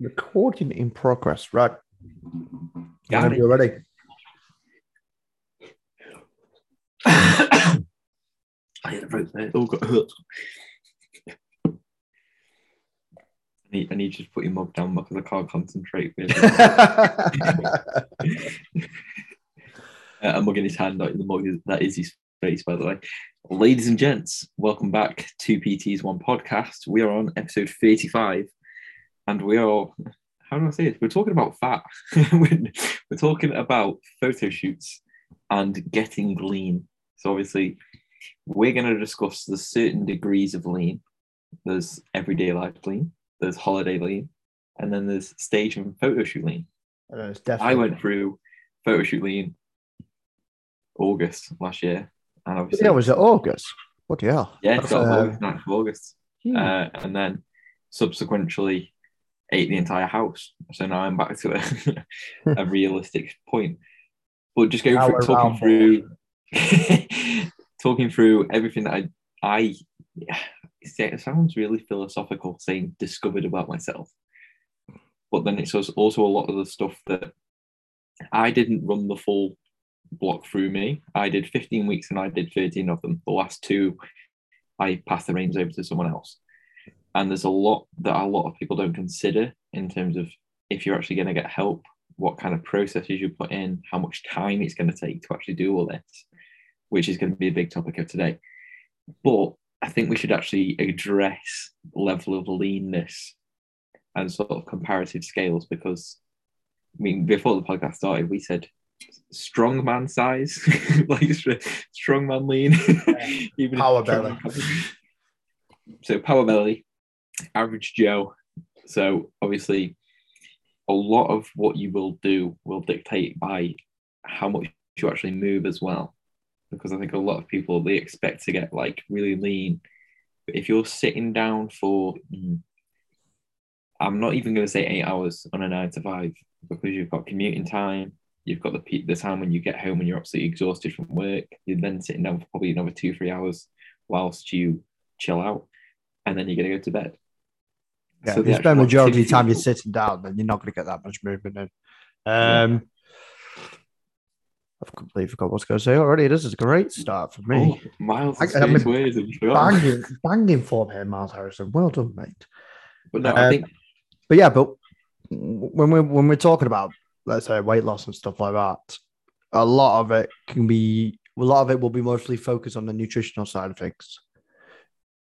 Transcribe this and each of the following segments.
Recording in progress. Right. Got Whenever it. you're ready. I had a throat there. Oh, got hurt. I need, I need you to put your mug down because I can't concentrate. With uh, a mug in his hand, not in the mug. is- That is his face, by the way. Ladies and gents, welcome back to PT's One Podcast. We are on episode 35, and we are, how do I say it? We're talking about fat. we're, we're talking about photo shoots and getting lean. So, obviously, we're going to discuss the certain degrees of lean. There's everyday life lean, there's holiday lean, and then there's stage and photo shoot lean. I know, it's I went through photo shoot lean August last year, and obviously, Yeah, was it August? What the hell? yeah, got uh, August, 9th of August, uh, and then subsequently ate the entire house. So now I'm back to a, a realistic point. But just going through talking through talking through everything that I I it sounds really philosophical saying discovered about myself. But then it's also a lot of the stuff that I didn't run the full block through me. I did 15 weeks and I did 13 of them. The last two, I passed the reins over to someone else. And there's a lot that a lot of people don't consider in terms of if you're actually going to get help, what kind of processes you put in, how much time it's going to take to actually do all this, which is going to be a big topic of today. But I think we should actually address level of leanness and sort of comparative scales because I mean before the podcast started we said strong man size like strong man lean even Power belly. so power belly average joe. So obviously a lot of what you will do will dictate by how much you actually move as well. Because i think a lot of people they expect to get like really lean. But if you're sitting down for mm, i'm not even going to say eight hours on a nine to five because you've got commuting time you've got the, the time when you get home and you're absolutely exhausted from work you're then sitting down for probably another two three hours whilst you chill out and then you're going to go to bed Yeah, So if you spend actual majority of the time you're sitting down, then you're not going to get that much movement in. Um, I've completely forgot what I was going to say already. This is a great start for me. Oh, Miles I- I mean, banging, banging form here, Miles Harrison. Well done, mate. But no, Uh, I think But yeah, but when we're when we're talking about let's say weight loss and stuff like that, a lot of it can be a lot of it will be mostly focused on the nutritional side of things.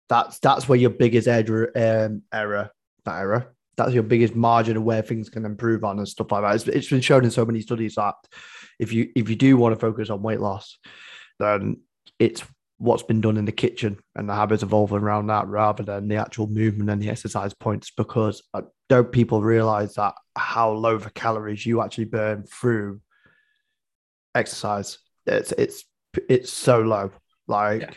That's that's where your biggest error, um, error, not error. That's your biggest margin of where things can improve on and stuff like that. It's, it's been shown in so many studies that if you if you do want to focus on weight loss, then it's what's been done in the kitchen and the habits evolving around that rather than the actual movement and the exercise points because uh, don't people realize that how low the calories you actually burn through exercise it's it's it's so low like Yeah.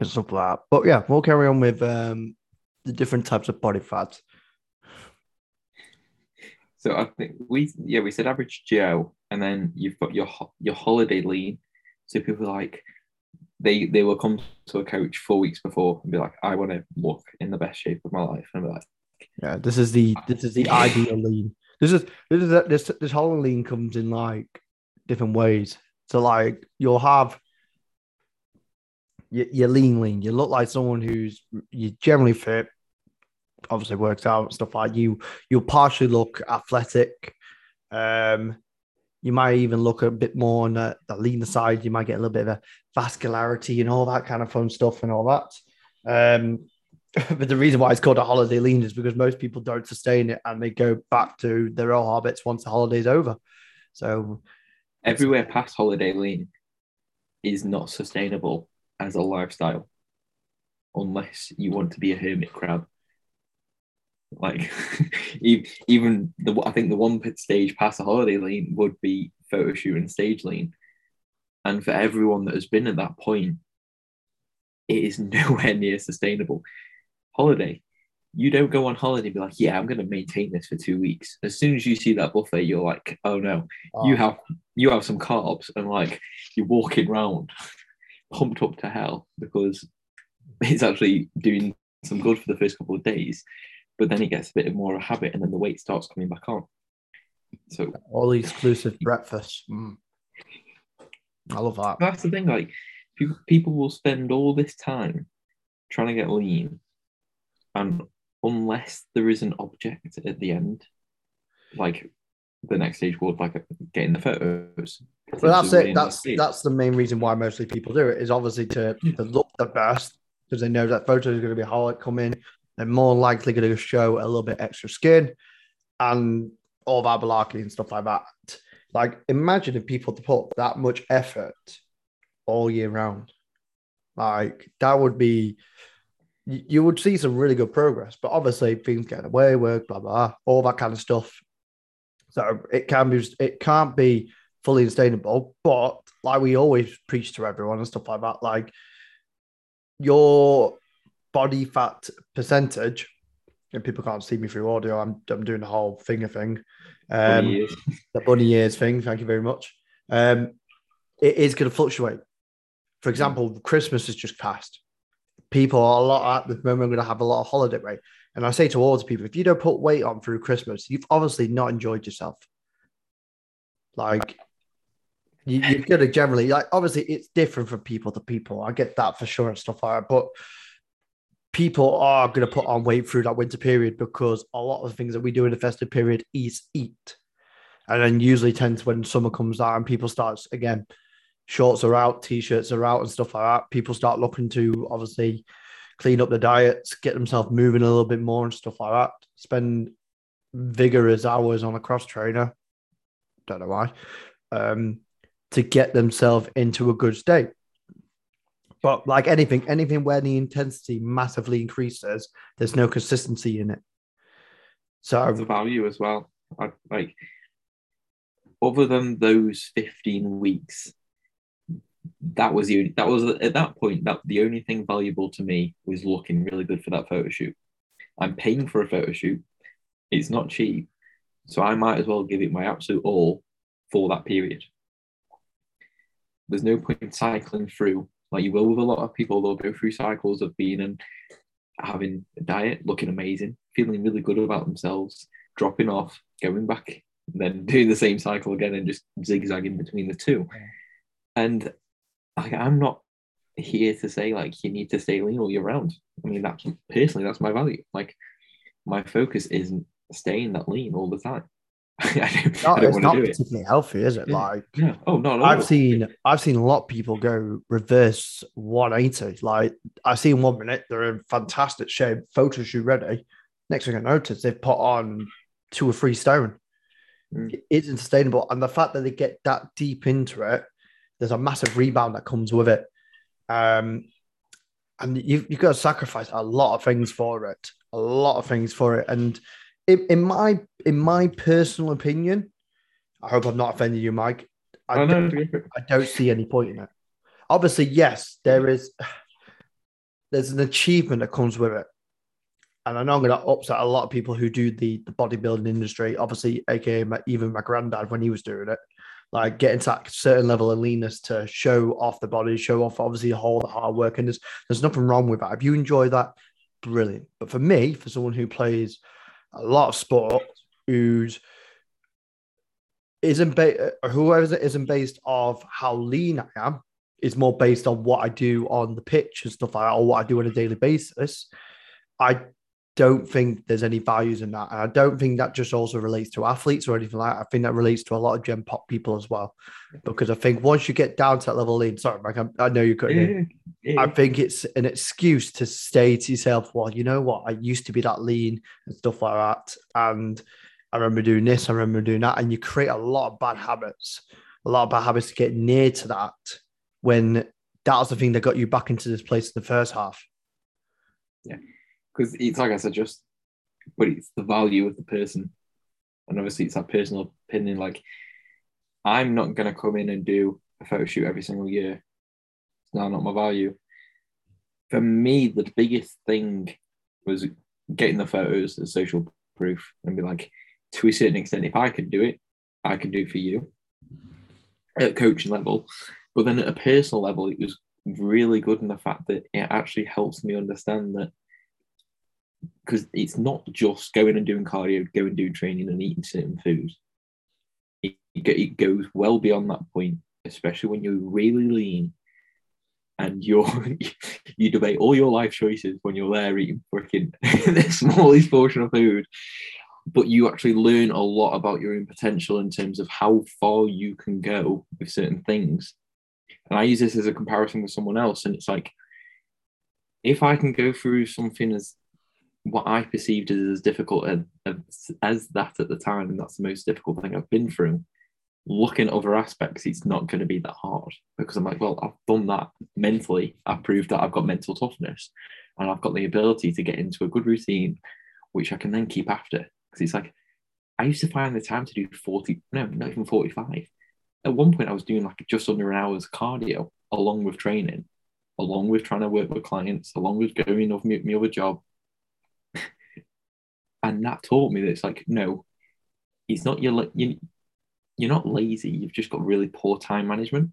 and stuff like that but yeah we'll carry on with um the different types of body fat so. I think we yeah we said average Joe, and then you've got your your holiday lean. So people like they they will come to a coach four weeks before and be like, I want to look in the best shape of my life, and I'm like, yeah this is the this is the ideal lean this is this is this this whole lean comes in like different ways so like you'll have you- you're lean lean you look like someone who's you're generally fit obviously works out and stuff like you you'll partially look athletic. Um you might even look a bit more on the, the leaner side. You might get a little bit of a vascularity and all that kind of fun stuff and all that. Um but the reason why it's called a holiday lean is because most people don't sustain it and they go back to their old habits once the holiday's over. So everywhere past holiday lean is not sustainable as a lifestyle unless you want to be a hermit crab. Like even the I think the one pit stage past the holiday lean would be photo shoot and stage lean. And for everyone that has been at that point, it is nowhere near sustainable. Holiday, you don't go on holiday and be like, yeah, I'm going to maintain this for two weeks. As soon as you see that buffet, you're like, oh no, you ah. have you have some carbs and like you're walking around pumped up to hell because it's actually doing some good for the first couple of days but then it gets a bit more of a habit, and then the weight starts coming back on. So all the exclusive breakfasts. Mm. I love that. That's the thing. Like people, people will spend all this time trying to get lean, and unless there is an object at the end, like the next stage would like getting the photos. Well, that's it. That's that's the main reason why mostly people do it is obviously to, to look the best because they know that photos are going to be highlight coming. They're more likely going to show a little bit extra skin and all that malarkey and stuff like that. Like, imagine if people put that much effort all year round. Like, that would be, you would see some really good progress. But obviously, things get away, work, blah, blah, all that kind of stuff. So it can be, it can't be fully sustainable. But like we always preach to everyone and stuff like that, like your body fat percentage, and people can't see me through audio, I'm, I'm doing the whole finger thing. Um, bunny the bunny ears thing. Thank you very much. Um, it is going to fluctuate. For example, Christmas has just passed. People are a lot at the moment going to have a lot of holiday weight. And I say to all the people, if you don't put weight on through Christmas, you've obviously not enjoyed yourself. Like you, you've got to generally like obviously it's different from people to people. I get that for sure and stuff like that. But people are going to put on weight through that winter period because a lot of the things that we do in the festive period is eat. And then usually tends when summer comes out and people starts again, shorts are out, t-shirts are out and stuff like that. People start looking to obviously clean up the diets, get themselves moving a little bit more and stuff like that. Spend vigorous hours on a cross trainer. Don't know why. Um, to get themselves into a good state. But like anything, anything where the intensity massively increases, there's no consistency in it. So the value as well. I, like other than those 15 weeks, that was the that was at that point that the only thing valuable to me was looking really good for that photo shoot. I'm paying for a photo shoot. It's not cheap. So I might as well give it my absolute all for that period. There's no point cycling through like you will with a lot of people, they'll go through cycles of being and having a diet, looking amazing, feeling really good about themselves, dropping off, going back, then doing the same cycle again and just zigzagging between the two. And like, I'm not here to say like you need to stay lean all year round. I mean, that's personally that's my value. Like my focus isn't staying that lean all the time. I don't, no, I don't it's not particularly it. healthy, is it? Yeah. Like, yeah. Oh no, I've seen, I've seen a lot of people go reverse 180. Like, I've seen one minute they're in fantastic shape, photo shoot ready. Next thing I notice, they've put on two or three stone. Mm. It isn't sustainable, and the fact that they get that deep into it, there's a massive rebound that comes with it. Um, and you've, you've got to sacrifice a lot of things for it, a lot of things for it, and in, in my in my personal opinion, I hope I'm not offending you, Mike. I, oh, don't, I don't see any point in it. Obviously, yes, there is. There's an achievement that comes with it, and I know I'm going to upset a lot of people who do the the bodybuilding industry. Obviously, aka my, even my granddad when he was doing it, like getting to that certain level of leanness to show off the body, show off obviously all the hard work, and there's there's nothing wrong with that. If you enjoy that, brilliant. But for me, for someone who plays a lot of sport who's isn't ba- uh, whoever isn't based off how lean I am is more based on what I do on the pitch and stuff like that, or what I do on a daily basis. I don't think there's any values in that. And I don't think that just also relates to athletes or anything like that. I think that relates to a lot of gen pop people as well. Because I think once you get down to that level, lean, sorry, Mike, I, know you couldn't. Yeah, yeah. I think it's an excuse to say to yourself, well, you know what? I used to be that lean and stuff like that. And I remember doing this, I remember doing that. And you create a lot of bad habits, a lot of bad habits to get near to that when that was the thing that got you back into this place in the first half. Yeah because it's like I said, just but it's the value of the person, and obviously it's that personal opinion. Like I'm not gonna come in and do a photo shoot every single year. It's now not my value. For me, the biggest thing was getting the photos as social proof and be like, to a certain extent, if I can do it, I can do it for you at coaching level. But then at a personal level, it was really good in the fact that it actually helps me understand that because it's not just going and doing cardio, going and doing training and eating certain foods. It, it goes well beyond that point, especially when you're really lean and you're you debate all your life choices when you're there eating freaking the smallest portion of food but you actually learn a lot about your own potential in terms of how far you can go with certain things and i use this as a comparison with someone else and it's like if i can go through something as what i perceived as as difficult as, as that at the time and that's the most difficult thing i've been through looking at other aspects, it's not going to be that hard because I'm like, well, I've done that mentally. I've proved that I've got mental toughness and I've got the ability to get into a good routine, which I can then keep after. Because it's like, I used to find the time to do 40, no, not even 45. At one point, I was doing like just under an hour's cardio along with training, along with trying to work with clients, along with going off my, my other job. And that taught me that it's like, no, it's not your, you, you're not lazy. You've just got really poor time management.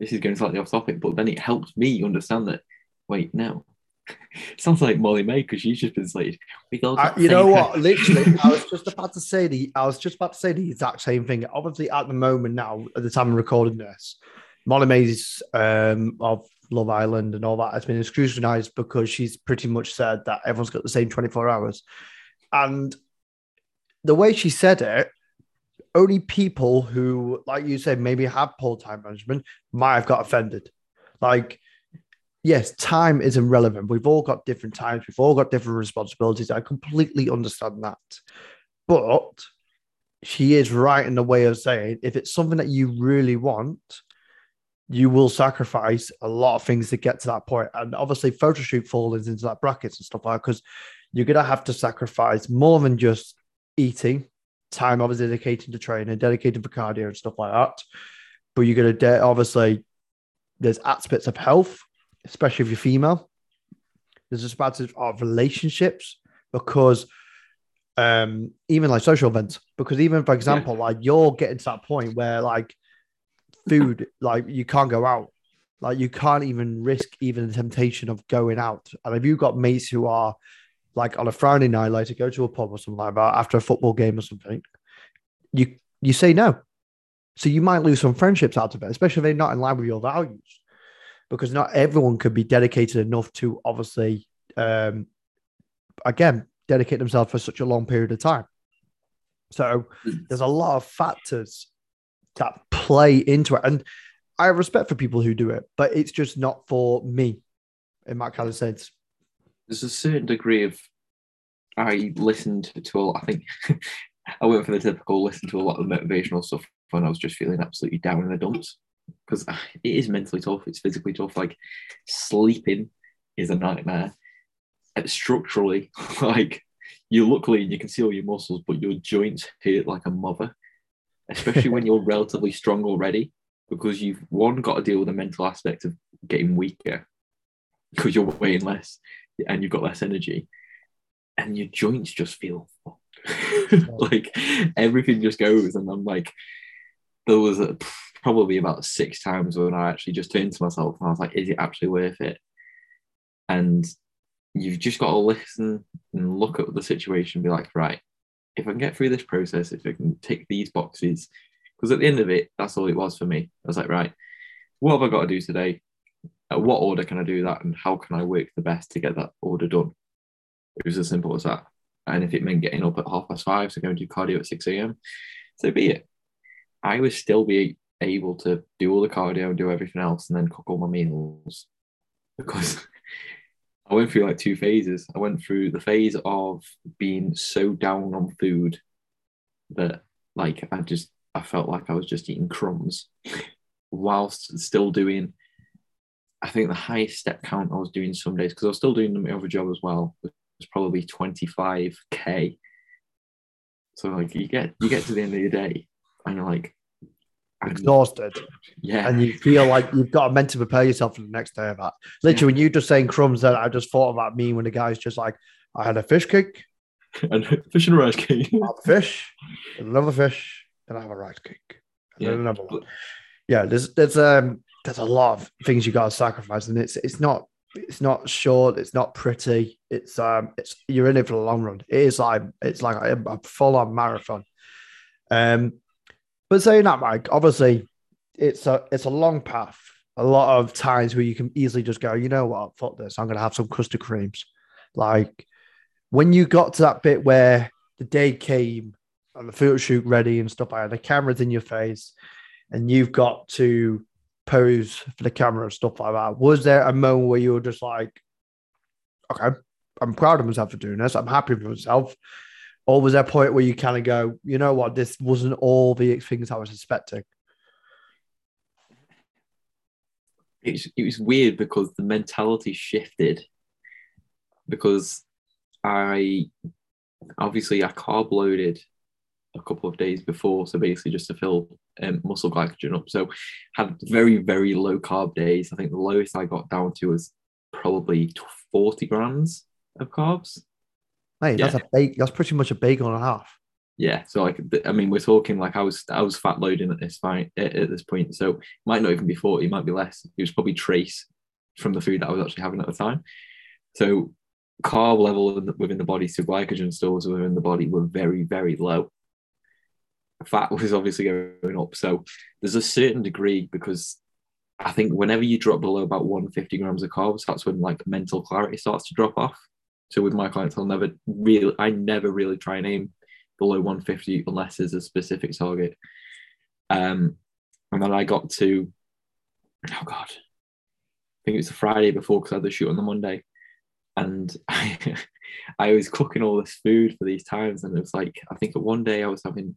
This is going slightly off topic, but then it helps me understand that. Wait, no. Sounds like Molly-Mae because she's just been slated. We go. Uh, you know what? Literally, I was just about to say the. I was just about to say the exact same thing. Obviously, at the moment now, at the time of recording this, Molly-Mae's um, of Love Island and all that has been scrutinized because she's pretty much said that everyone's got the same 24 hours. And the way she said it, only people who, like you said, maybe have poor time management might have got offended. Like, yes, time is irrelevant. We've all got different times, we've all got different responsibilities. I completely understand that. But she is right in the way of saying if it's something that you really want, you will sacrifice a lot of things to get to that point. And obviously, photo shoot falls into that brackets and stuff like that because you're gonna have to sacrifice more than just eating time was dedicating to training, dedicated for cardio and stuff like that. But you're going to, de- obviously, there's aspects of health, especially if you're female. There's aspects of relationships because um, even like social events, because even for example, yeah. like you're getting to that point where like food, like you can't go out, like you can't even risk even the temptation of going out. And if you've got mates who are like on a Friday night, like to go to a pub or something like that after a football game or something, you you say no. So you might lose some friendships out of it, especially if they're not in line with your values, because not everyone could be dedicated enough to obviously, um, again, dedicate themselves for such a long period of time. So there's a lot of factors that play into it, and I have respect for people who do it, but it's just not for me in that kind of sense there's a certain degree of I listened to a lot. I think I went for the typical listen to a lot of motivational stuff when I was just feeling absolutely down in the dumps because ah, it is mentally tough. It's physically tough. Like sleeping is a nightmare. And structurally, like you look lean, you can see all your muscles, but your joints hurt like a mother, especially when you're relatively strong already, because you've one got to deal with the mental aspect of getting weaker because you're weighing less and you've got less energy and your joints just feel like everything just goes. And i'm like there was a, probably about six times when i actually just turned to myself and i was like is it actually worth it? And you've just got to listen and look at the situation and be like right if i can get through this process if i can tick these boxes because at the end of it that's all it was for me. I was like right what have i got to do today at what order can I do that and how can I work the best to get that order done? It was as simple as that. And if it meant getting up at half past five to go and do cardio at 6 a.m., so be it. I would still be able to do all the cardio and do everything else and then cook all my meals because I went through like two phases. I went through the phase of being so down on food that like I just I felt like I was just eating crumbs whilst still doing I think the highest step count I was doing some days because I was still doing my other job as well was probably 25k. So like you get you get to the end of your day and you're like exhausted. Yeah. And you feel like you've got to meant to prepare yourself for the next day of that. Literally, yeah. when you just saying crumbs, that I just thought about me when the guy's just like, I had a fish cake. and fish and rice cake. fish, another fish, and I have a rice cake. And yeah. another one. Yeah, there's there's um there's a lot of things you got to sacrifice, and it's it's not it's not short, it's not pretty. It's um, it's you're in it for the long run. It is like it's like a, a full on marathon. Um, but saying that, Mike, obviously, it's a it's a long path. A lot of times where you can easily just go, you know what, fuck this, I'm gonna have some custard creams. Like when you got to that bit where the day came and the photo shoot ready and stuff like that, the camera's in your face, and you've got to pose for the camera and stuff like that. Was there a moment where you were just like, okay, I'm proud of myself for doing this. I'm happy with myself. Or was there a point where you kind of go, you know what, this wasn't all the things I was expecting? It was, it was weird because the mentality shifted because I obviously I carb loaded a couple of days before, so basically just to fill um, muscle glycogen up. So had very very low carb days. I think the lowest I got down to was probably forty grams of carbs. Hey, that's a bag- That's pretty much a bagel and a half. Yeah, so like I mean, we're talking like I was I was fat loading at this point at, at this point, so it might not even be forty, it might be less. It was probably trace from the food that I was actually having at the time. So carb level within the body, so glycogen stores within the body were very very low fat was obviously going up. So there's a certain degree because I think whenever you drop below about 150 grams of carbs, that's when like mental clarity starts to drop off. So with my clients, I'll never really, I never really try and aim below 150 unless there's a specific target. Um, and then I got to, oh God, I think it was the Friday before because I had the shoot on the Monday. And I, I was cooking all this food for these times. And it was like, I think one day I was having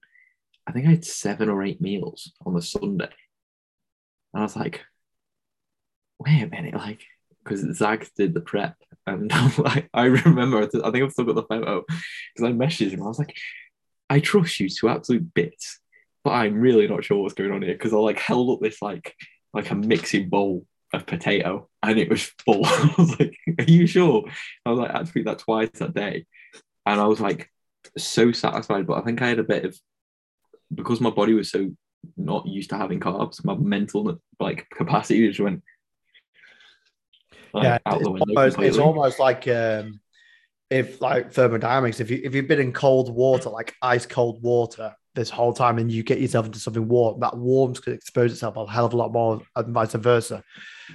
I think I had seven or eight meals on the Sunday. And I was like, wait a minute, like, because Zach did the prep. And I'm like, I remember, I think I've still got the photo because I messaged him. I was like, I trust you to absolute bits, but I'm really not sure what's going on here because I like held up this like like a mixing bowl of potato and it was full. I was like, Are you sure? I was like, I had to eat that twice that day. And I was like so satisfied, but I think I had a bit of because my body was so not used to having carbs, my mental like capacity just went like, yeah, out the window. Almost, it's almost like um, if like thermodynamics, if you if you've been in cold water, like ice cold water this whole time, and you get yourself into something warm, that warms could expose itself a hell of a lot more, and vice versa.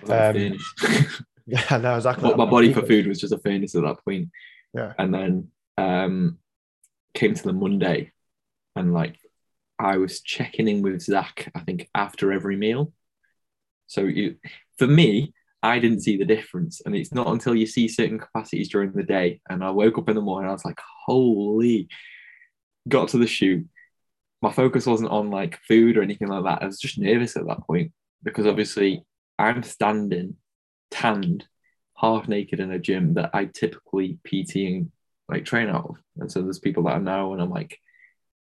Um, yeah, no, exactly. my body for food was just a furnace at that point. Yeah, and then um, came to the Monday, and like I was checking in with Zach, I think, after every meal. So you, for me, I didn't see the difference. And it's not until you see certain capacities during the day. And I woke up in the morning, I was like, holy, got to the shoot. My focus wasn't on like food or anything like that. I was just nervous at that point because obviously I'm standing tanned, half naked in a gym that I typically PT and like train out of. And so there's people that I know, and I'm like,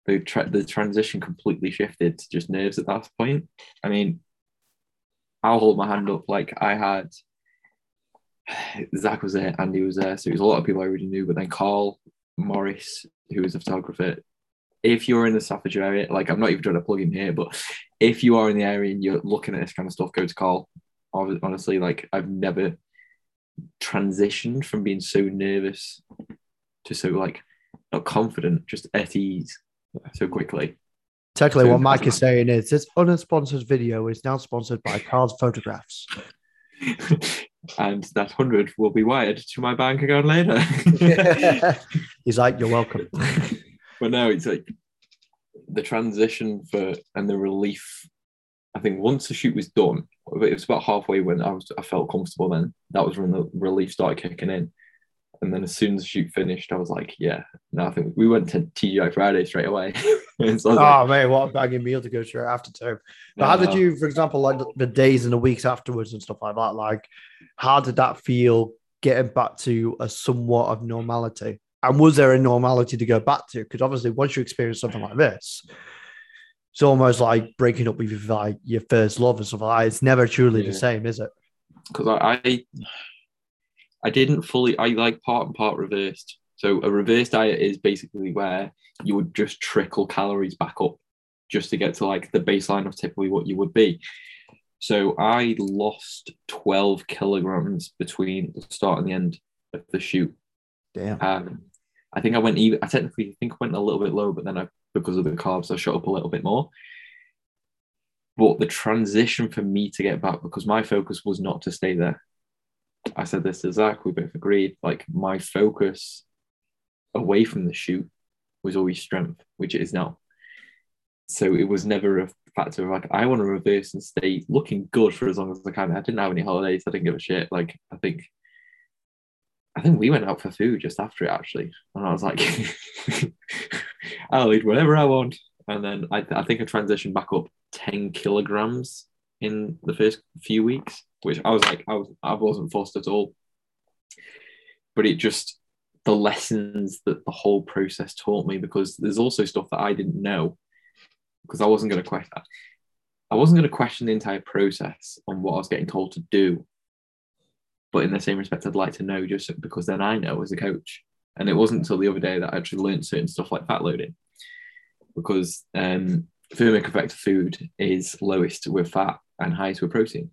the tra- the transition completely shifted to just nerves at that point. I mean, I'll hold my hand up. Like I had Zach was there, Andy was there, so it was a lot of people I already knew. But then Carl Morris, who was a photographer, if you're in the Staffordshire area, like I'm not even trying to plug in here, but if you are in the area and you're looking at this kind of stuff, go to Carl. Honestly, like I've never transitioned from being so nervous to so like not confident, just at ease so quickly. Technically, what Mike is saying is this unsponsored video is now sponsored by Carl's Photographs. and that hundred will be wired to my bank account later. He's like, "You're welcome." but no, it's like the transition for and the relief. I think once the shoot was done, it was about halfway when I was I felt comfortable. Then that was when the relief started kicking in. And then as soon as the shoot finished, I was like, yeah, no, I think we went to TGI Friday straight away. so oh, like, man, what a bagging meal to go straight after too. But how did you, for example, like the days and the weeks afterwards and stuff like that, like how did that feel getting back to a somewhat of normality? And was there a normality to go back to? Because obviously, once you experience something like this, it's almost like breaking up with like your first love and stuff like that. It's never truly yeah. the same, is it? Because I, I I didn't fully. I like part and part reversed. So a reverse diet is basically where you would just trickle calories back up just to get to like the baseline of typically what you would be. So I lost 12 kilograms between the start and the end of the shoot. Damn. Um, I think I went even. I technically think I went a little bit low, but then I, because of the carbs, I shot up a little bit more. But the transition for me to get back, because my focus was not to stay there. I said this to Zach. We both agreed. Like my focus away from the shoot was always strength, which it is now. So it was never a factor of like I want to reverse and stay looking good for as long as I can. I didn't have any holidays. I didn't give a shit. Like I think, I think we went out for food just after it actually, and I was like, I'll eat whatever I want. And then I, I think I transitioned back up ten kilograms in the first few weeks, which I was like I was I wasn't forced at all. But it just the lessons that the whole process taught me because there's also stuff that I didn't know because I wasn't going to question that. I wasn't going to question the entire process on what I was getting told to do. But in the same respect, I'd like to know just because then I know as a coach. And it wasn't until the other day that I actually learned certain stuff like fat loading. Because um, thermic effect of food is lowest with fat and highest with protein,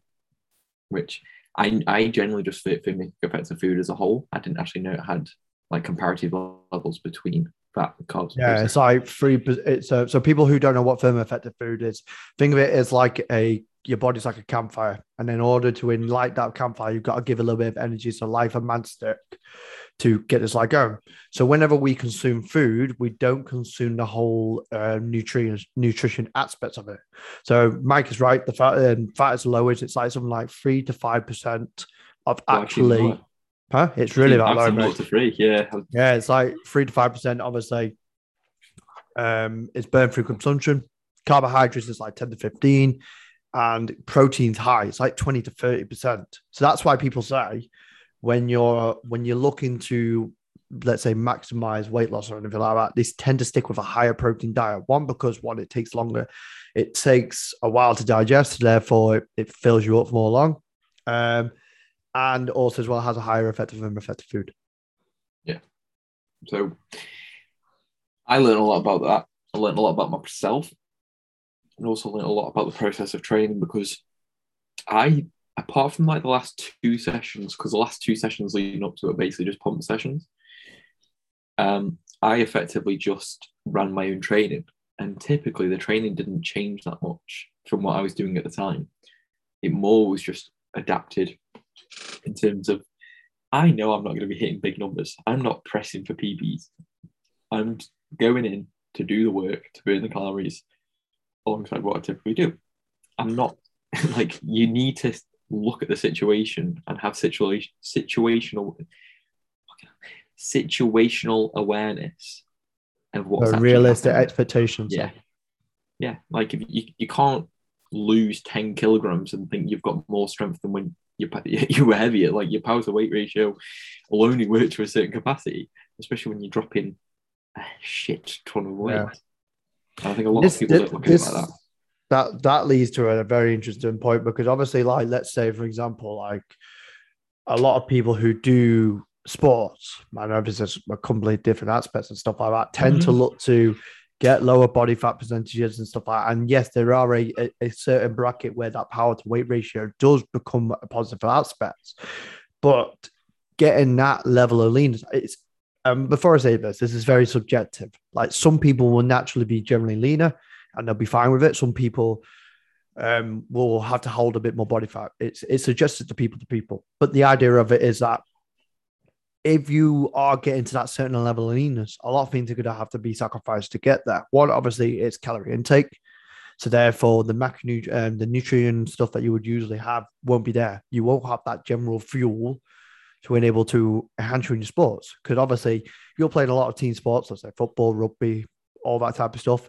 which I, I generally just fit thermic effects of food as a whole. I didn't actually know it had like comparative levels between fat and carbs. Yeah, it's like three. It's uh, so people who don't know what thermic effect of food is, think of it as like a your body's like a campfire, and in order to enlight that campfire, you've got to give a little bit of energy, so life and matchstick to get this light going. So whenever we consume food, we don't consume the whole uh, nutrition aspects of it. So Mike is right. The fat um, fat is lowest. It's like something like three to five percent of actually. Huh? It's really that low. To free, yeah. Yeah, it's like three to five percent. Obviously, um, it's burned through consumption. Carbohydrates is like ten to fifteen, and protein's high. It's like twenty to thirty percent. So that's why people say when you're when you're looking to let's say maximize weight loss or anything like that, they tend to stick with a higher protein diet. One because one, it takes longer. It takes a while to digest, therefore it, it fills you up more long. Um, and also as well has a higher effective and effective food. Yeah. So I learned a lot about that. I learned a lot about myself and also a lot about the process of training because I, apart from like the last two sessions, because the last two sessions leading up to it basically just pump sessions, um, I effectively just ran my own training. And typically the training didn't change that much from what I was doing at the time. It more was just adapted in terms of I know I'm not going to be hitting big numbers. I'm not pressing for PBs. I'm going in to do the work to burn the calories alongside what I typically do. I'm hmm. not like you need to look at the situation and have situation situational situational awareness of what's realistic expectations. Yeah. Yeah. Like if you, you can't lose 10 kilograms and think you've got more strength than when you you were heavier. Like your power to weight ratio will only work to a certain capacity, especially when you're dropping a shit ton of weight. Yeah. I think a lot this, of people this, don't look at it like that. That that leads to a very interesting point because obviously, like let's say for example, like a lot of people who do sports, I know this is a completely different aspects and stuff like that, tend mm-hmm. to look to get lower body fat percentages and stuff like that. And yes, there are a, a, a certain bracket where that power to weight ratio does become a positive aspect. But getting that level of leanness, it's um, before I say this, this is very subjective. Like some people will naturally be generally leaner and they'll be fine with it. Some people um, will have to hold a bit more body fat. It's it's adjusted to people to people. But the idea of it is that if you are getting to that certain level of leanness, a lot of things are going to have to be sacrificed to get there. One, obviously, is calorie intake. So therefore, the macronutrient, um, the nutrient stuff that you would usually have won't be there. You won't have that general fuel to enable to enhance your sports. Because obviously, you're playing a lot of team sports, let's say football, rugby, all that type of stuff,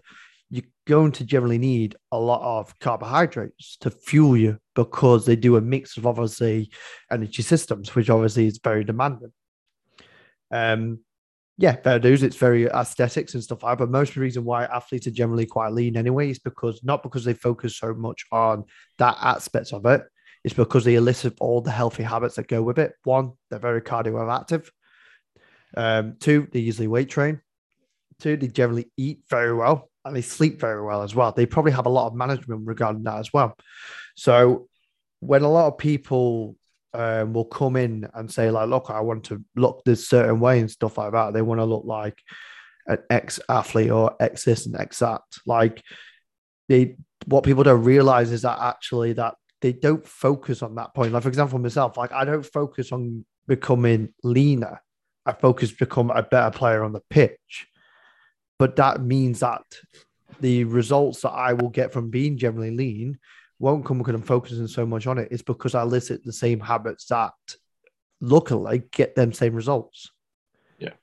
you're going to generally need a lot of carbohydrates to fuel you because they do a mix of obviously energy systems, which obviously is very demanding. Um, yeah, fair dues. It's very aesthetics and stuff like that. But most of the reason why athletes are generally quite lean anyway is because not because they focus so much on that aspect of it. It's because they elicit all the healthy habits that go with it. One, they're very cardio Um, two, they usually weight train. Two, they generally eat very well and they sleep very well as well. They probably have a lot of management regarding that as well. So when a lot of people um, will come in and say like, look, I want to look this certain way and stuff like that. They want to look like an ex athlete or ex this and ex that. Like they, what people don't realize is that actually that they don't focus on that point. Like for example, myself, like I don't focus on becoming leaner. I focus become a better player on the pitch. But that means that the results that I will get from being generally lean won't come because I'm focusing so much on it. It's because I elicit the same habits that luckily get them same results. Yeah.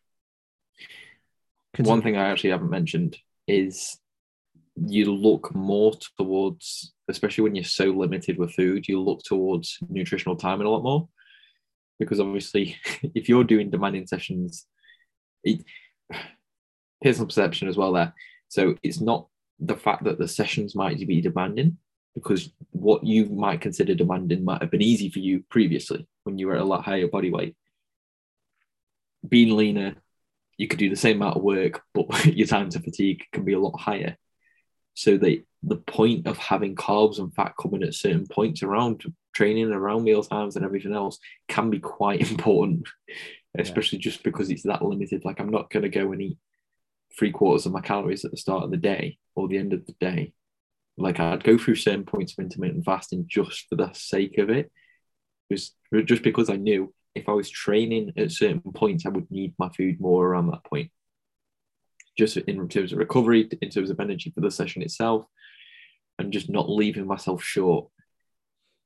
Continue. One thing I actually haven't mentioned is you look more towards, especially when you're so limited with food, you look towards nutritional timing a lot more. Because obviously, if you're doing demanding sessions, it, personal perception as well there. So it's not the fact that the sessions might be demanding, because what you might consider demanding might have been easy for you previously when you were at a lot higher body weight. Being leaner, you could do the same amount of work, but your time to fatigue can be a lot higher. So the the point of having carbs and fat coming at certain points around training, around meal times, and everything else can be quite important, especially yeah. just because it's that limited. Like I'm not going to go and eat three quarters of my calories at the start of the day or the end of the day. Like I'd go through certain points of intermittent fasting just for the sake of it, just just because I knew if I was training at certain points, I would need my food more around that point just in terms of recovery, in terms of energy for the session itself, and just not leaving myself short.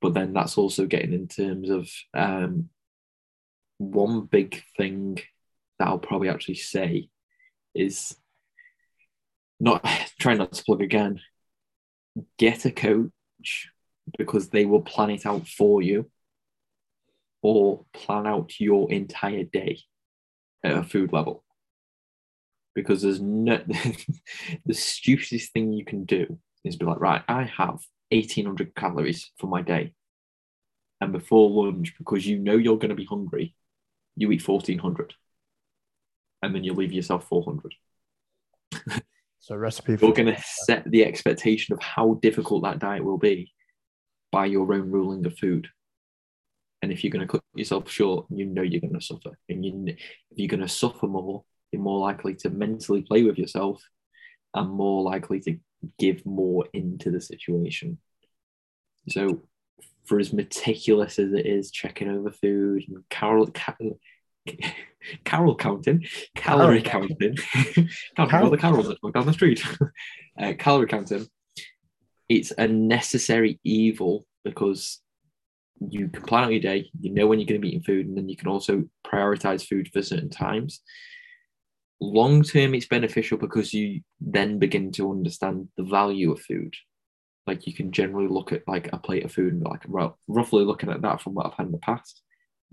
But then that's also getting in terms of um, one big thing that I'll probably actually say is not trying not to plug again. Get a coach because they will plan it out for you or plan out your entire day at a food level because there's no the stupidest thing you can do is be like, right, I have 1800 calories for my day. And before lunch, because you know you're going to be hungry, you eat 1400. And then you leave yourself 400. so, recipe You're going to set the expectation of how difficult that diet will be by your own ruling of food. And if you're going to cut yourself short, you know you're going to suffer. And you, if you're going to suffer more, you're more likely to mentally play with yourself and more likely to give more into the situation. So, for as meticulous as it is checking over food and carol, carol, carol counting, calorie carol. counting, counting all the carols that walk down the street, uh, calorie counting, it's a necessary evil because you can plan out your day, you know when you're going to be eating food, and then you can also prioritize food for certain times long term it's beneficial because you then begin to understand the value of food. Like you can generally look at like a plate of food and like well, roughly looking at that from what i've had in the past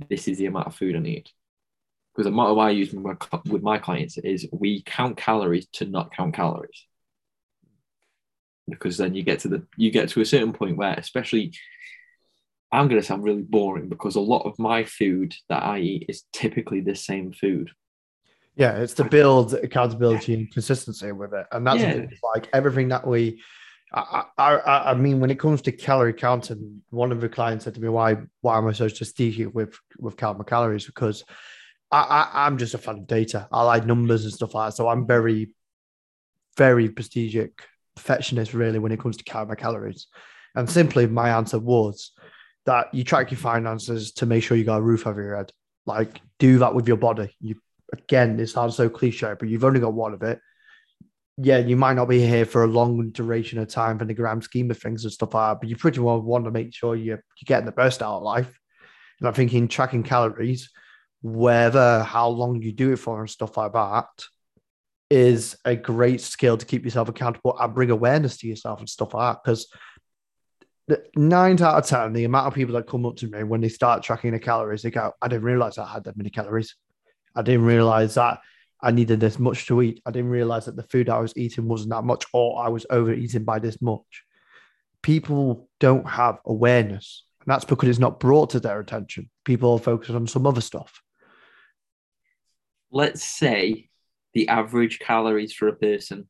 this is the amount of food i need. Because the motto i use with my, with my clients is we count calories to not count calories. Because then you get to the you get to a certain point where especially i'm going to sound really boring because a lot of my food that i eat is typically the same food yeah, it's to build accountability and consistency with it, and that's yeah. like everything that we. I, I, I mean, when it comes to calorie counting, one of the clients said to me, "Why, why am I so strategic with with counting my calories?" Because I, I, am just a fan of data. I like numbers and stuff like that. So I'm very, very prestigious perfectionist, really, when it comes to counting my calories. And simply, my answer was that you track your finances to make sure you got a roof over your head. Like, do that with your body. You again, it sounds so cliche, but you've only got one of it. Yeah, you might not be here for a long duration of time for the grand scheme of things and stuff like that, but you pretty well want to make sure you're, you're getting the best out of life. And I'm thinking tracking calories, whether how long you do it for and stuff like that, is a great skill to keep yourself accountable and bring awareness to yourself and stuff like that. Because nine out of 10, the amount of people that come up to me when they start tracking the calories, they go, I didn't realize I had that many calories. I didn't realize that I needed this much to eat. I didn't realize that the food I was eating wasn't that much, or I was overeating by this much. People don't have awareness, and that's because it's not brought to their attention. People are focused on some other stuff. Let's say the average calories for a person,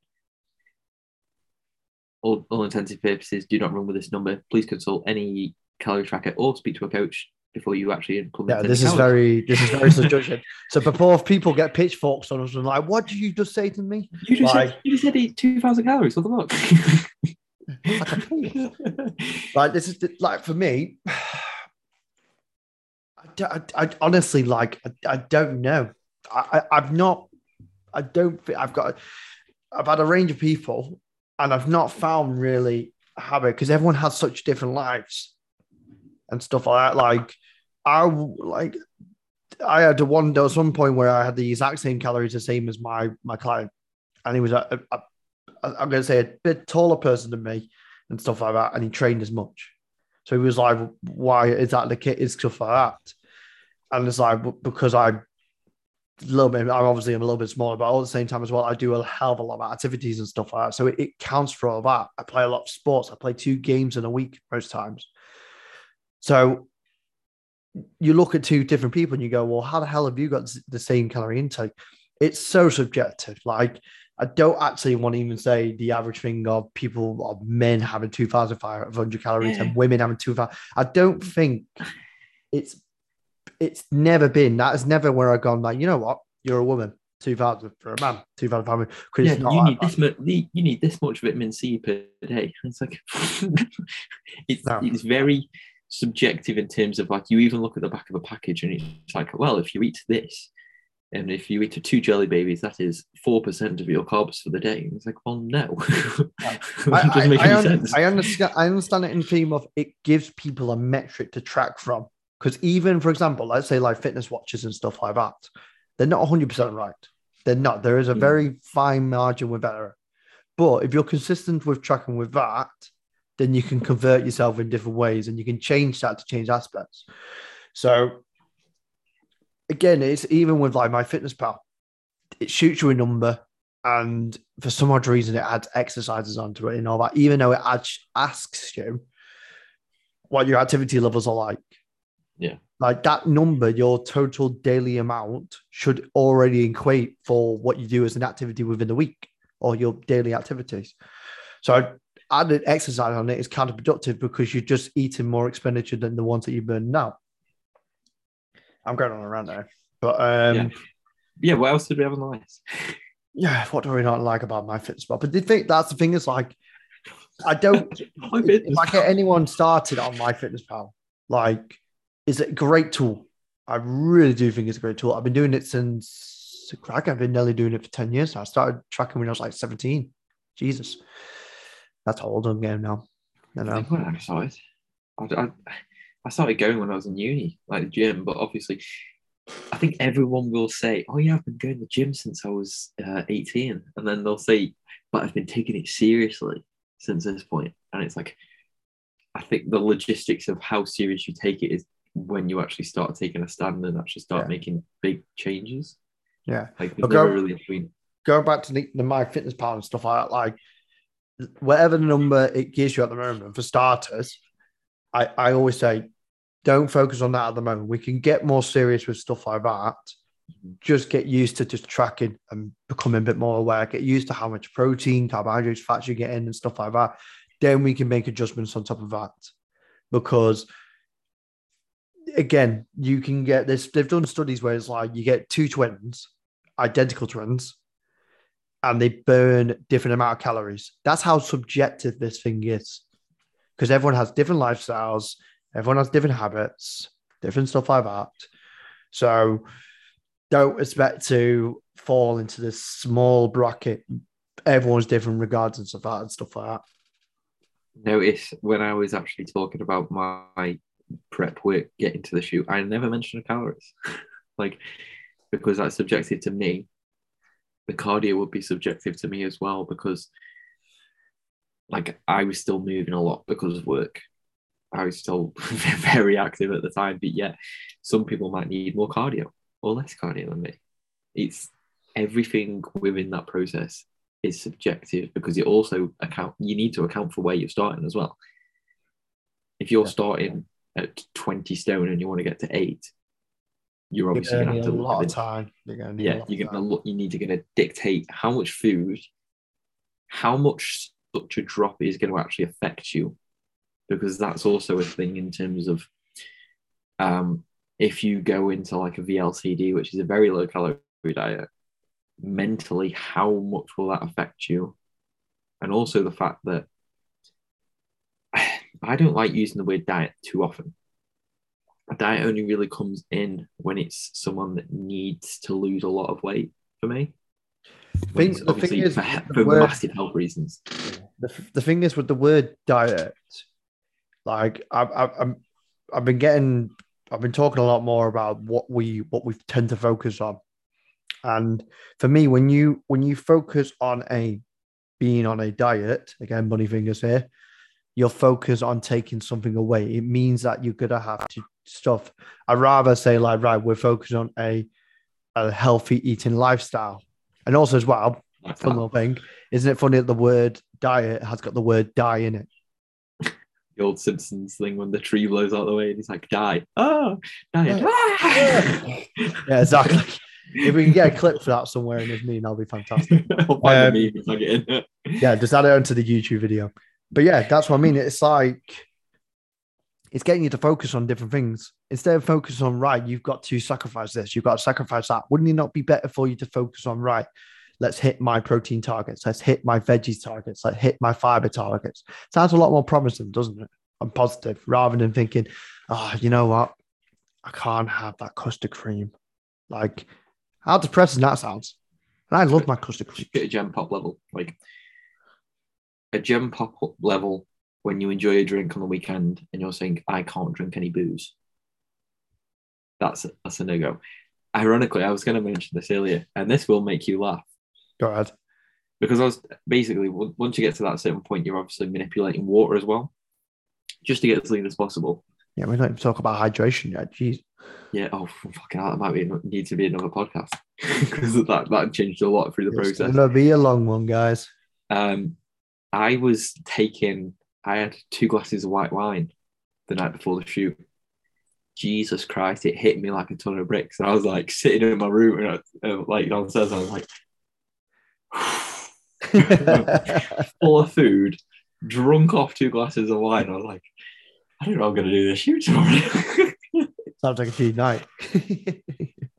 all, all intents and purposes, do not run with this number. Please consult any calorie tracker or speak to a coach before you actually implement. Yeah, this is very this is very suggestive. So before people get pitchforks on us and like, what did you just say to me? You just like- said you just said eat two thousand calories. What the Like a fool. fuck? Like this is the, like for me. I, don't- I, I honestly like I, I don't know. I, I I've not. I don't think I've got. I've had a range of people, and I've not found really a habit because everyone has such different lives and stuff like that. Like I like. I had one. Was one point where I had the exact same calories, the same as my my client, and he was a, a, a I'm going to say a bit taller person than me and stuff like that, and he trained as much. So he was like, "Why is that the kit? Is stuff like that?" And it's like because I little bit. I'm obviously I'm a little bit smaller, but all at the same time as well, I do a hell of a lot of activities and stuff like that. So it, it counts for all that. I play a lot of sports. I play two games in a week most times. So you look at two different people and you go, "Well, how the hell have you got the same calorie intake?" It's so subjective. Like I don't actually want to even say the average thing of people of men having 2,500 calories Yeah. and women having 2,000. I don't mm. think it's it's never been that is never where I've gone like, you know what, you're a woman, 2,000 for a man, 2,500. Because Yeah, you like need that. this much. You need this much vitamin C per day. It's like it's No. it's very subjective in terms of like you even look at the back of a package and it's like, well, if you eat this, and if you eat two jelly babies, that is four percent of your carbs for the day. And it's like, well, no, I, I- I un- sense. I understand. I understand it in theme of it gives people a metric to track from. Because even, for example, let's say like fitness watches and stuff like that, they're not 100 percent right. They're not. There is a Mm. very fine margin with error. But if you're consistent with tracking with that, then you can convert yourself in different ways, and you can change that to change aspects. So again, it's even with like MyFitnessPal, it shoots you a number and for some odd reason it adds exercises onto it and all that, even though it adds, asks you what your activity levels are like. Yeah. Like that number, your total daily amount should already equate for what you do as an activity within the week or your daily activities. So added exercise on it is counterproductive because you're just eating more expenditure than the ones that you burn now. I'm going on around there. But um, Yeah. yeah, what else did we have on the list? yeah, what do we not like about MyFitnessPal? But the thing that's the thing is like I don't if I get anyone started on MyFitnessPal, like it's a great tool. I really do think it's a great tool. I've been doing it since crack. I've been nearly doing it for 10 years. I started tracking when I was like 17. Jesus. That's old I'm getting now. You I know. think when I started, I, I, I started going when I was in uni, like the gym. But obviously, I think everyone will say, "Oh yeah, I've been going to the gym since I was uh, 18," and then they'll say, "But I've been taking it seriously since this point." And it's like, I think the logistics of how serious you take it is when you actually start taking a stand and actually start Yeah. making big changes. Yeah. Like there's never go- really between. Going back to the, the MyFitnessPal and stuff like that, like whatever number it gives you at the moment, for starters, I, I always say don't focus on that at the moment. We can get more serious with stuff like that. Just get used to just tracking and becoming a bit more aware. Get used to how much protein, carbohydrates, fats you get in and stuff like that. Then we can make adjustments on top of that. Because again, you can get this. They've done studies where it's like you get two twins, identical twins, and they burn different amount of calories. That's how subjective this thing is. Because everyone has different lifestyles, everyone has different habits, different stuff like that. So don't expect to fall into this small bracket. Everyone's different regards that and stuff like that. Notice when I was actually talking about my prep work getting to the shoot, I never mentioned calories. like, because that's subjective to me. The cardio would be subjective to me as well because, like, I was still moving a lot because of work. I was still very active at the time, but yeah, some people might need more cardio or less cardio than me. It's everything within that process is subjective because it also account you need to account for where you're starting as well. If you're starting at 20 stone and you want to get to eight, you're obviously gonna gonna have a to look lot at of the- time. You're gonna need yeah, you're gonna look. You need to gonna dictate how much food, how much such a drop is going to actually affect you because that's also a thing in terms of um, if you go into like a VLCD, which is a very low calorie diet, mentally, how much will that affect you? And also the fact that I don't like using the word diet too often. A diet only really comes in when it's someone that needs to lose a lot of weight for me. Thing- the thing is, for, for word- massive health reasons. the, the thing is with the word diet, like I've, I've, I'm, I've been getting, I've been talking a lot more about what we what we tend to focus on, and for me, when you when you focus on a being on a diet, again, bunny fingers here, you'll focus on taking something away. It means that you're gonna have to stuff. I'd rather say like, right, we're focused on a a healthy eating lifestyle, and also as well, Like fun that. little thing. Isn't it funny that the word diet has got the word die in it? The old Simpsons thing when the tree blows out the way and he's like, die. Oh, diet. Yeah, exactly. if we can get a clip for that somewhere in this meeting, that'll be fantastic. I'll find Um, the meme and plug it in. Yeah, just add it onto the YouTube video. But yeah, that's what I mean. It's like it's getting you to focus on different things. Instead of focus on right, you've got to sacrifice this, you've got to sacrifice that. Wouldn't it not be better for you to focus on right? Let's hit my protein targets. Let's hit my veggies targets. Let's hit my fiber targets. Sounds a lot more promising, doesn't it? i'm positive, rather than thinking, oh, you know what? I can't have that custard cream. Like, how depressing that sounds. And I love my custard cream. Get a gem pop level. Like a gem pop level when you enjoy a drink on the weekend and you're saying, I can't drink any booze. That's that's a no go. Ironically, I was going to mention this earlier, and this will make you laugh Go ahead. because I was basically once you get to that certain point, you're obviously manipulating water as well, just to get as lean as possible. Yeah, we don't even talk about hydration yet. Jeez. Yeah. Oh, fucking hell, that might be need to be another podcast because that that changed a lot through the It's process. gonna be a long one, guys. Um, I was taking. I had two glasses of white wine the night before the shoot. Jesus Christ! It hit me like a ton of bricks, and I was like sitting in my room and I, uh, like downstairs. I was like full of food, drunk off two glasses of wine. I was like, I don't know. I'm gonna do this shoot tomorrow. Sounds like a cheap night.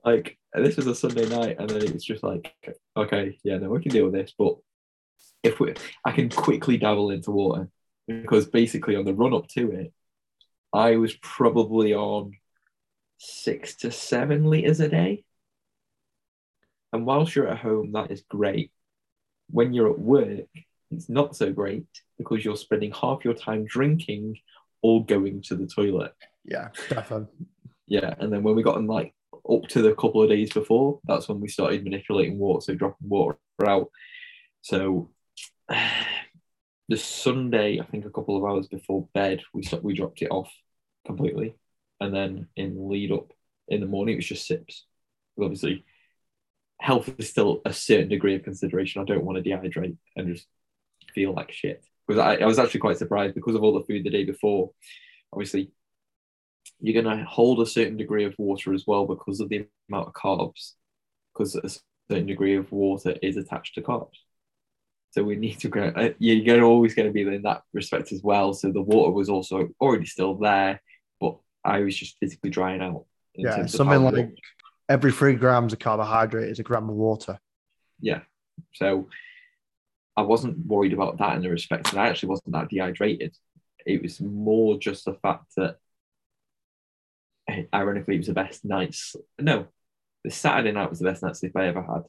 like this was a Sunday night, and then it was just like, okay, yeah, no, we can deal with this. But if we, I can quickly dabble into water because basically on the run up to it, I was probably on six to seven liters a day. And whilst you're at home, that is great. When you're at work, it's not so great because you're spending half your time drinking or going to the toilet. yeah, definitely. Yeah, and then when we got in like up to the couple of days before, that's when we started manipulating water, so dropping water out. So the Sunday, I think a couple of hours before bed, we stopped, we dropped it off completely, and then in lead up in the morning, it was just sips. But obviously, health is still a certain degree of consideration. I don't want to dehydrate and just feel like shit because I, I was actually quite surprised because of all the food the day before. Obviously, you're going to hold a certain degree of water as well because of the amount of carbs, because a certain degree of water is attached to carbs. So we need to go. uh, You're always going to be in that respect as well. So the water was also already still there, but I was just physically drying out. Yeah, something like much- every three grams of carbohydrate is a gram of water. yeah. So I wasn't worried about that in the respect, and I actually wasn't that dehydrated. It was more just the fact that, ironically, it was the best night's. No, the Saturday night was the best night's sleep I ever had,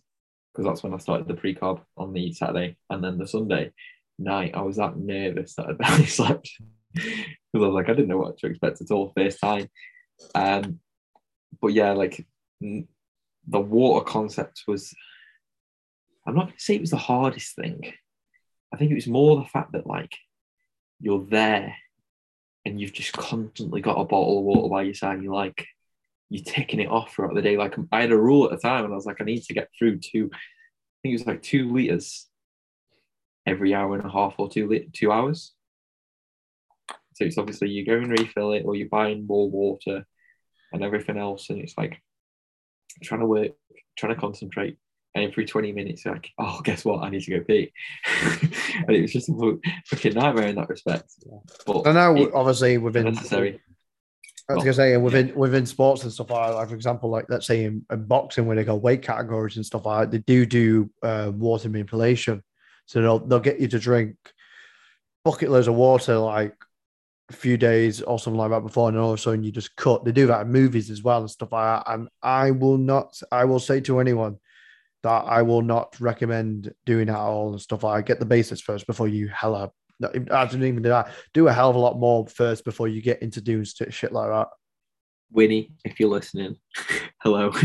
because that's when I started the pre carb on the Saturday, and then the Sunday night I was that nervous that I barely slept because I was like I didn't know what to expect at all first time. Um, but yeah, like the water concept was I'm not to say it was the hardest thing. I think it was more the fact that like you're there and you've just constantly got a bottle of water by your side. You're like you're ticking it off throughout the day. Like I had a rule at the time, and I was like, I need to get through two. I think it was like two liters every hour and a half or two lit two hours. So it's obviously you go and refill it, or you're buying more water and everything else, and it's like trying to work, trying to concentrate And every 20 minutes, you're like, oh, guess what? I need to go pee. and it was just a fucking nightmare in that respect. But I know, it- obviously, within necessary. I was gonna say within within sports and stuff like, like for example, like let's say in, in boxing where they got weight categories and stuff like that, they do do uh, water manipulation. So they'll they'll get you to drink bucket loads of water like a few days or something like that before, and all of a sudden you just cut. They do that in movies as well and stuff like that. And I will not, I will say to anyone that I will not recommend doing that at all and stuff like that. Get the basics first before you hella. I didn't even do that. Do a hell of a lot more first before you get into doing shit like that. Winnie, if you're listening, hello.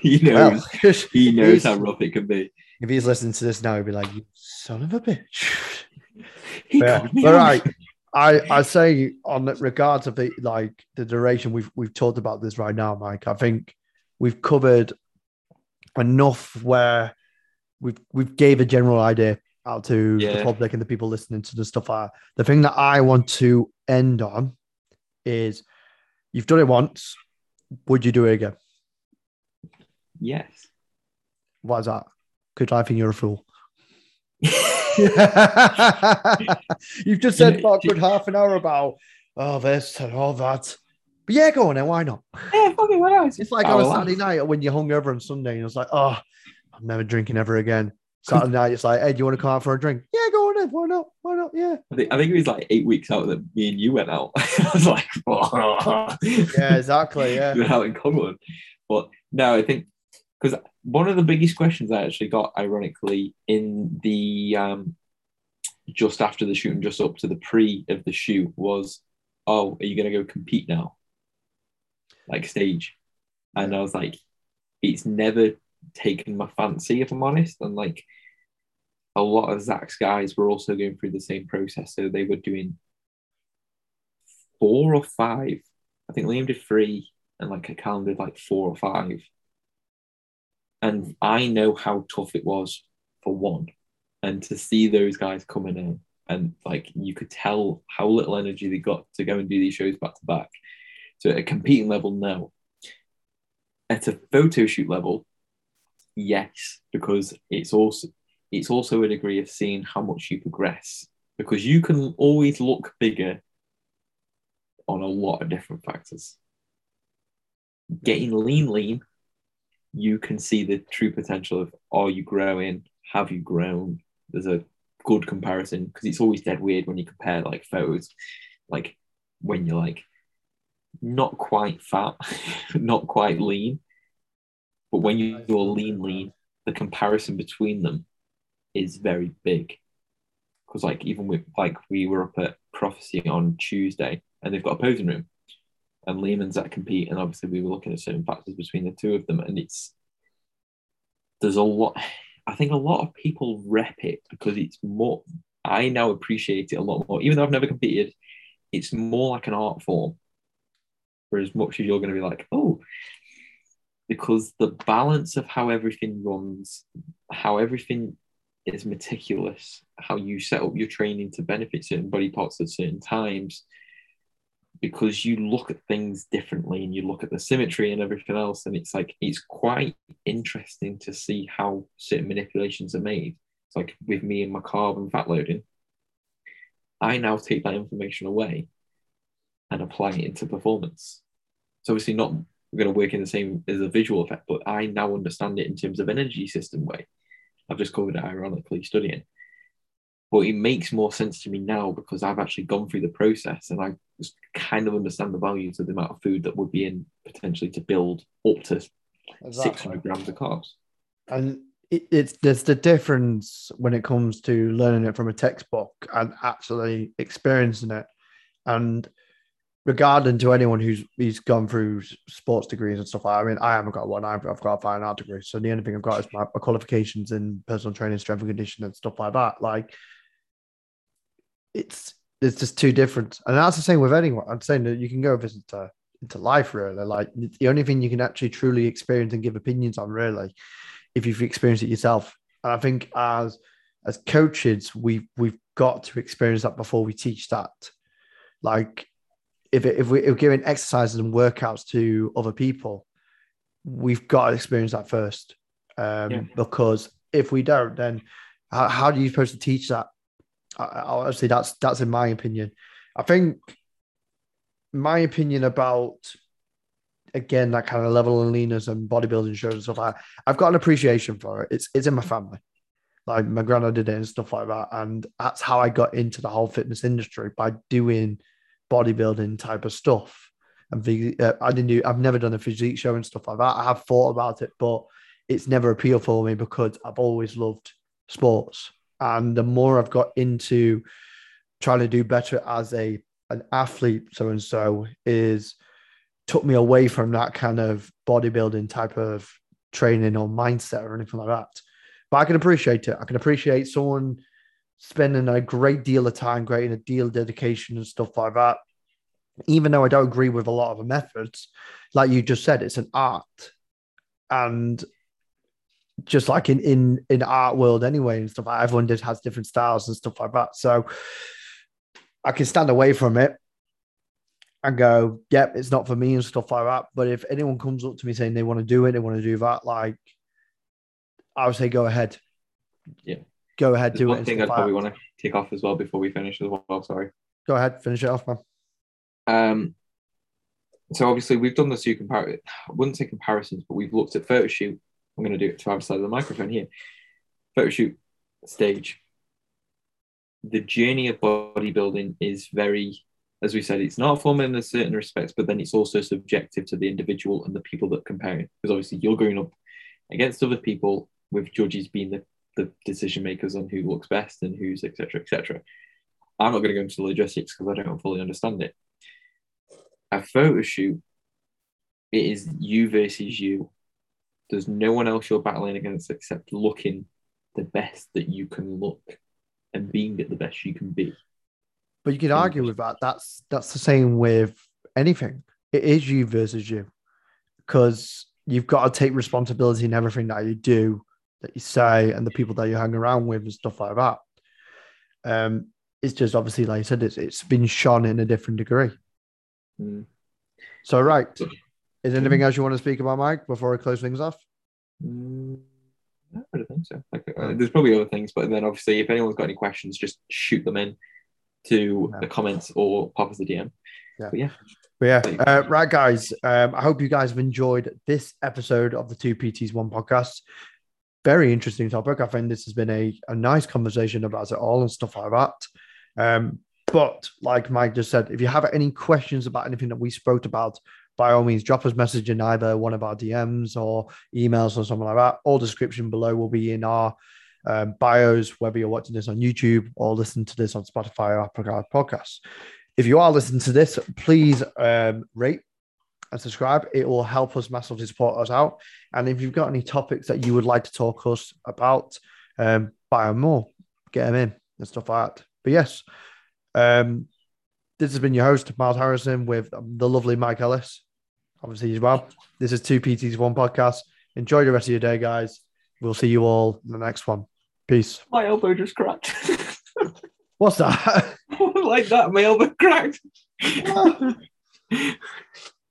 he knows. well, he knows how rough it can be. if he's listening to this now, he'd be like, "You son of a bitch." He Yeah, called me but right. I I say on the regards of the like the duration we've we've talked about this right now, Mike. I think we've covered enough where we've we've gave a general idea out to the public and the people listening to the stuff. I, the thing that I want to end on is you've done it once. Would you do it again? Yes. Why is that? Because I think you're a fool. You've just said for a good half an hour about oh this and all that. But yeah, go on then. Why not? yeah, fucking what else? It's like Oh, on a Saturday night when you're hungover on Sunday and it's like, oh, I'm never drinking ever again. Saturday night, it's like, hey, do you want to come out for a drink? Yeah, go on then. Why not? Why not? Yeah. I think, I think it was like eight weeks out that me and you went out. I was like, Yeah, exactly. Yeah. we went out in common. But no, I think because one of the biggest questions I actually got, ironically, in the um, just after the shoot and just up to the pre of the shoot was, "Oh, are you going to go compete now?" Like stage, and I was like, "It's never taken my fancy, if I'm honest." And like, a lot of Zach's guys were also going through the same process, so they were doing four or five. I think Liam did three, and like a did like four or five. And I know how tough it was for one, and to see those guys coming in, and like you could tell how little energy they got to go and do these shows back to back. So at a competing level, no. At a photo shoot level, yes, because it's also it's also a degree of seeing how much you progress because you can always look bigger on a lot of different factors. Getting lean, lean, you can see the true potential of are you growing? Have you grown? There's a good comparison because it's always dead weird when you compare like photos, like when you're like not quite fat, not quite lean, but when you- you're lean, lean, the comparison between them is very big. Because like even with like we were up at Prophecy on Tuesday and they've got a posing room and and Zach compete and obviously we were looking at certain factors between the two of them and it's there's a lot I think a lot of people rep it because it's more I now appreciate it a lot more even though I've never competed it's more like an art form for as much as you're going to be like oh because the balance of how everything runs how everything is meticulous how you set up your training to benefit certain body parts at certain times because you look at things differently and you look at the symmetry and everything else and it's like it's quite interesting to see how certain manipulations are made. It's like with me and my carb and fat loading i now take that information away and apply it into performance. It's obviously not going to work in the same as a visual effect but i now understand it in terms of energy system way i've just covered it ironically studying but it makes more sense to me now because I've actually gone through the process and I just kind of understand the values of the amount of food that would be in potentially to build up to 600 grams of carbs. And it, it's there's the difference when it comes to learning it from a textbook and actually experiencing it. And regarding to anyone who's who's gone through sports degrees and stuff, like I mean, I haven't got one. I've, I've got a fine art degree, so the only thing I've got is my, my qualifications in personal training, strength and conditioning, and stuff like that. Like, it's it's just too different, and that's the same with anyone. I'm saying that you can go visit into into life really. Like, the only thing you can actually truly experience and give opinions on really, if you've experienced it yourself. And I think as as coaches, we've we've got to experience that before we teach that. Like if, it, if, we, we're giving exercises and workouts to other people, we've got to experience that first. Um, Yeah. Because if we don't, then how, how are you supposed to teach that? I, I- honestly, that's that's in my opinion. I think my opinion about again that kind of level and leaners and bodybuilding shows and stuff like that, I've got an appreciation for it. It's it's in my family. Like my granddad did it and stuff like that. And that's how I got into the whole fitness industry by doing bodybuilding type of stuff. And uh, I didn't do, I've never done a physique show and stuff like that. I have thought about it, but it's never appealed for me because I've always loved sports. And the more I've got into trying to do better as a an athlete, so and so, is took me away from that kind of bodybuilding type of training or mindset or anything like that. But I can appreciate it. I can appreciate someone spending a great deal of time, great a deal of dedication and stuff like that. Even though I don't agree with a lot of the methods, like you just said, it's an art. And just like in in in art world anyway and stuff like everyone just has different styles and stuff like that. So I can stand away from it and go, yep, it's not for me and stuff like that. But if anyone comes up to me saying they want to do it, they want to do that, like I would say go ahead. Yeah. Go ahead, There's do it. one and thing I'd probably want to tick off as well before we finish as well. Sorry. Go ahead, finish it off, man. Um, so obviously we've done the two compar. I wouldn't say comparisons, but we've looked at photo shoot. I'm going to do it to either side of the microphone here. Photo shoot stage. The journey of bodybuilding is very, as we said, it's not formal in a certain respects, but then it's also subjective to the individual and the people that compare it. Because obviously you're going up against other people with judges being the, the decision makers on who looks best and who's etc. etc. I'm not going to go into the logistics because I don't fully understand it a photo shoot, it is you versus you. There's no one else you're battling against except looking the best that you can look and being at the best you can be. But you could argue with that. That's that's the same with anything. It is you versus you, because you've got to take responsibility in everything that you do, that you say, and the people that you hang around with and stuff like that. Um, it's just obviously, like I said, it's it's been shone in a different degree. Mm. So, right, is there anything else you want to speak about, Mike, before I close things off? Mm, I don't think so. Like, uh, there's probably other things, but then obviously, if anyone's got any questions, just shoot them in to Yeah. the comments or pop us a DM. Yeah. But yeah, But yeah, uh, right, guys. Um, I hope you guys have enjoyed this episode of the Two PTs One podcast. Very interesting topic. I think this has been a, a nice conversation about it all and stuff like that. Um, but like Mike just said, if you have any questions about anything that we spoke about, by all means, drop us a message in either one of our DMs or emails or something like that. All description below will be in our um, bios, whether you're watching this on YouTube or listening to this on Spotify or Apple Podcasts. If you are listening to this, please um, rate and subscribe. It will help us massively support us out. And if you've got any topics that you would like to talk us about, um, buy them more, get them in and stuff like that. But yes, um, this has been your host, Miles Harrison, with the lovely Mike Ellis, obviously as well. This is Two PTs One Podcast. Enjoy the rest of your day, guys. We'll see you all in the next one. Peace. my elbow just cracked. What's that? like that, my elbow cracked.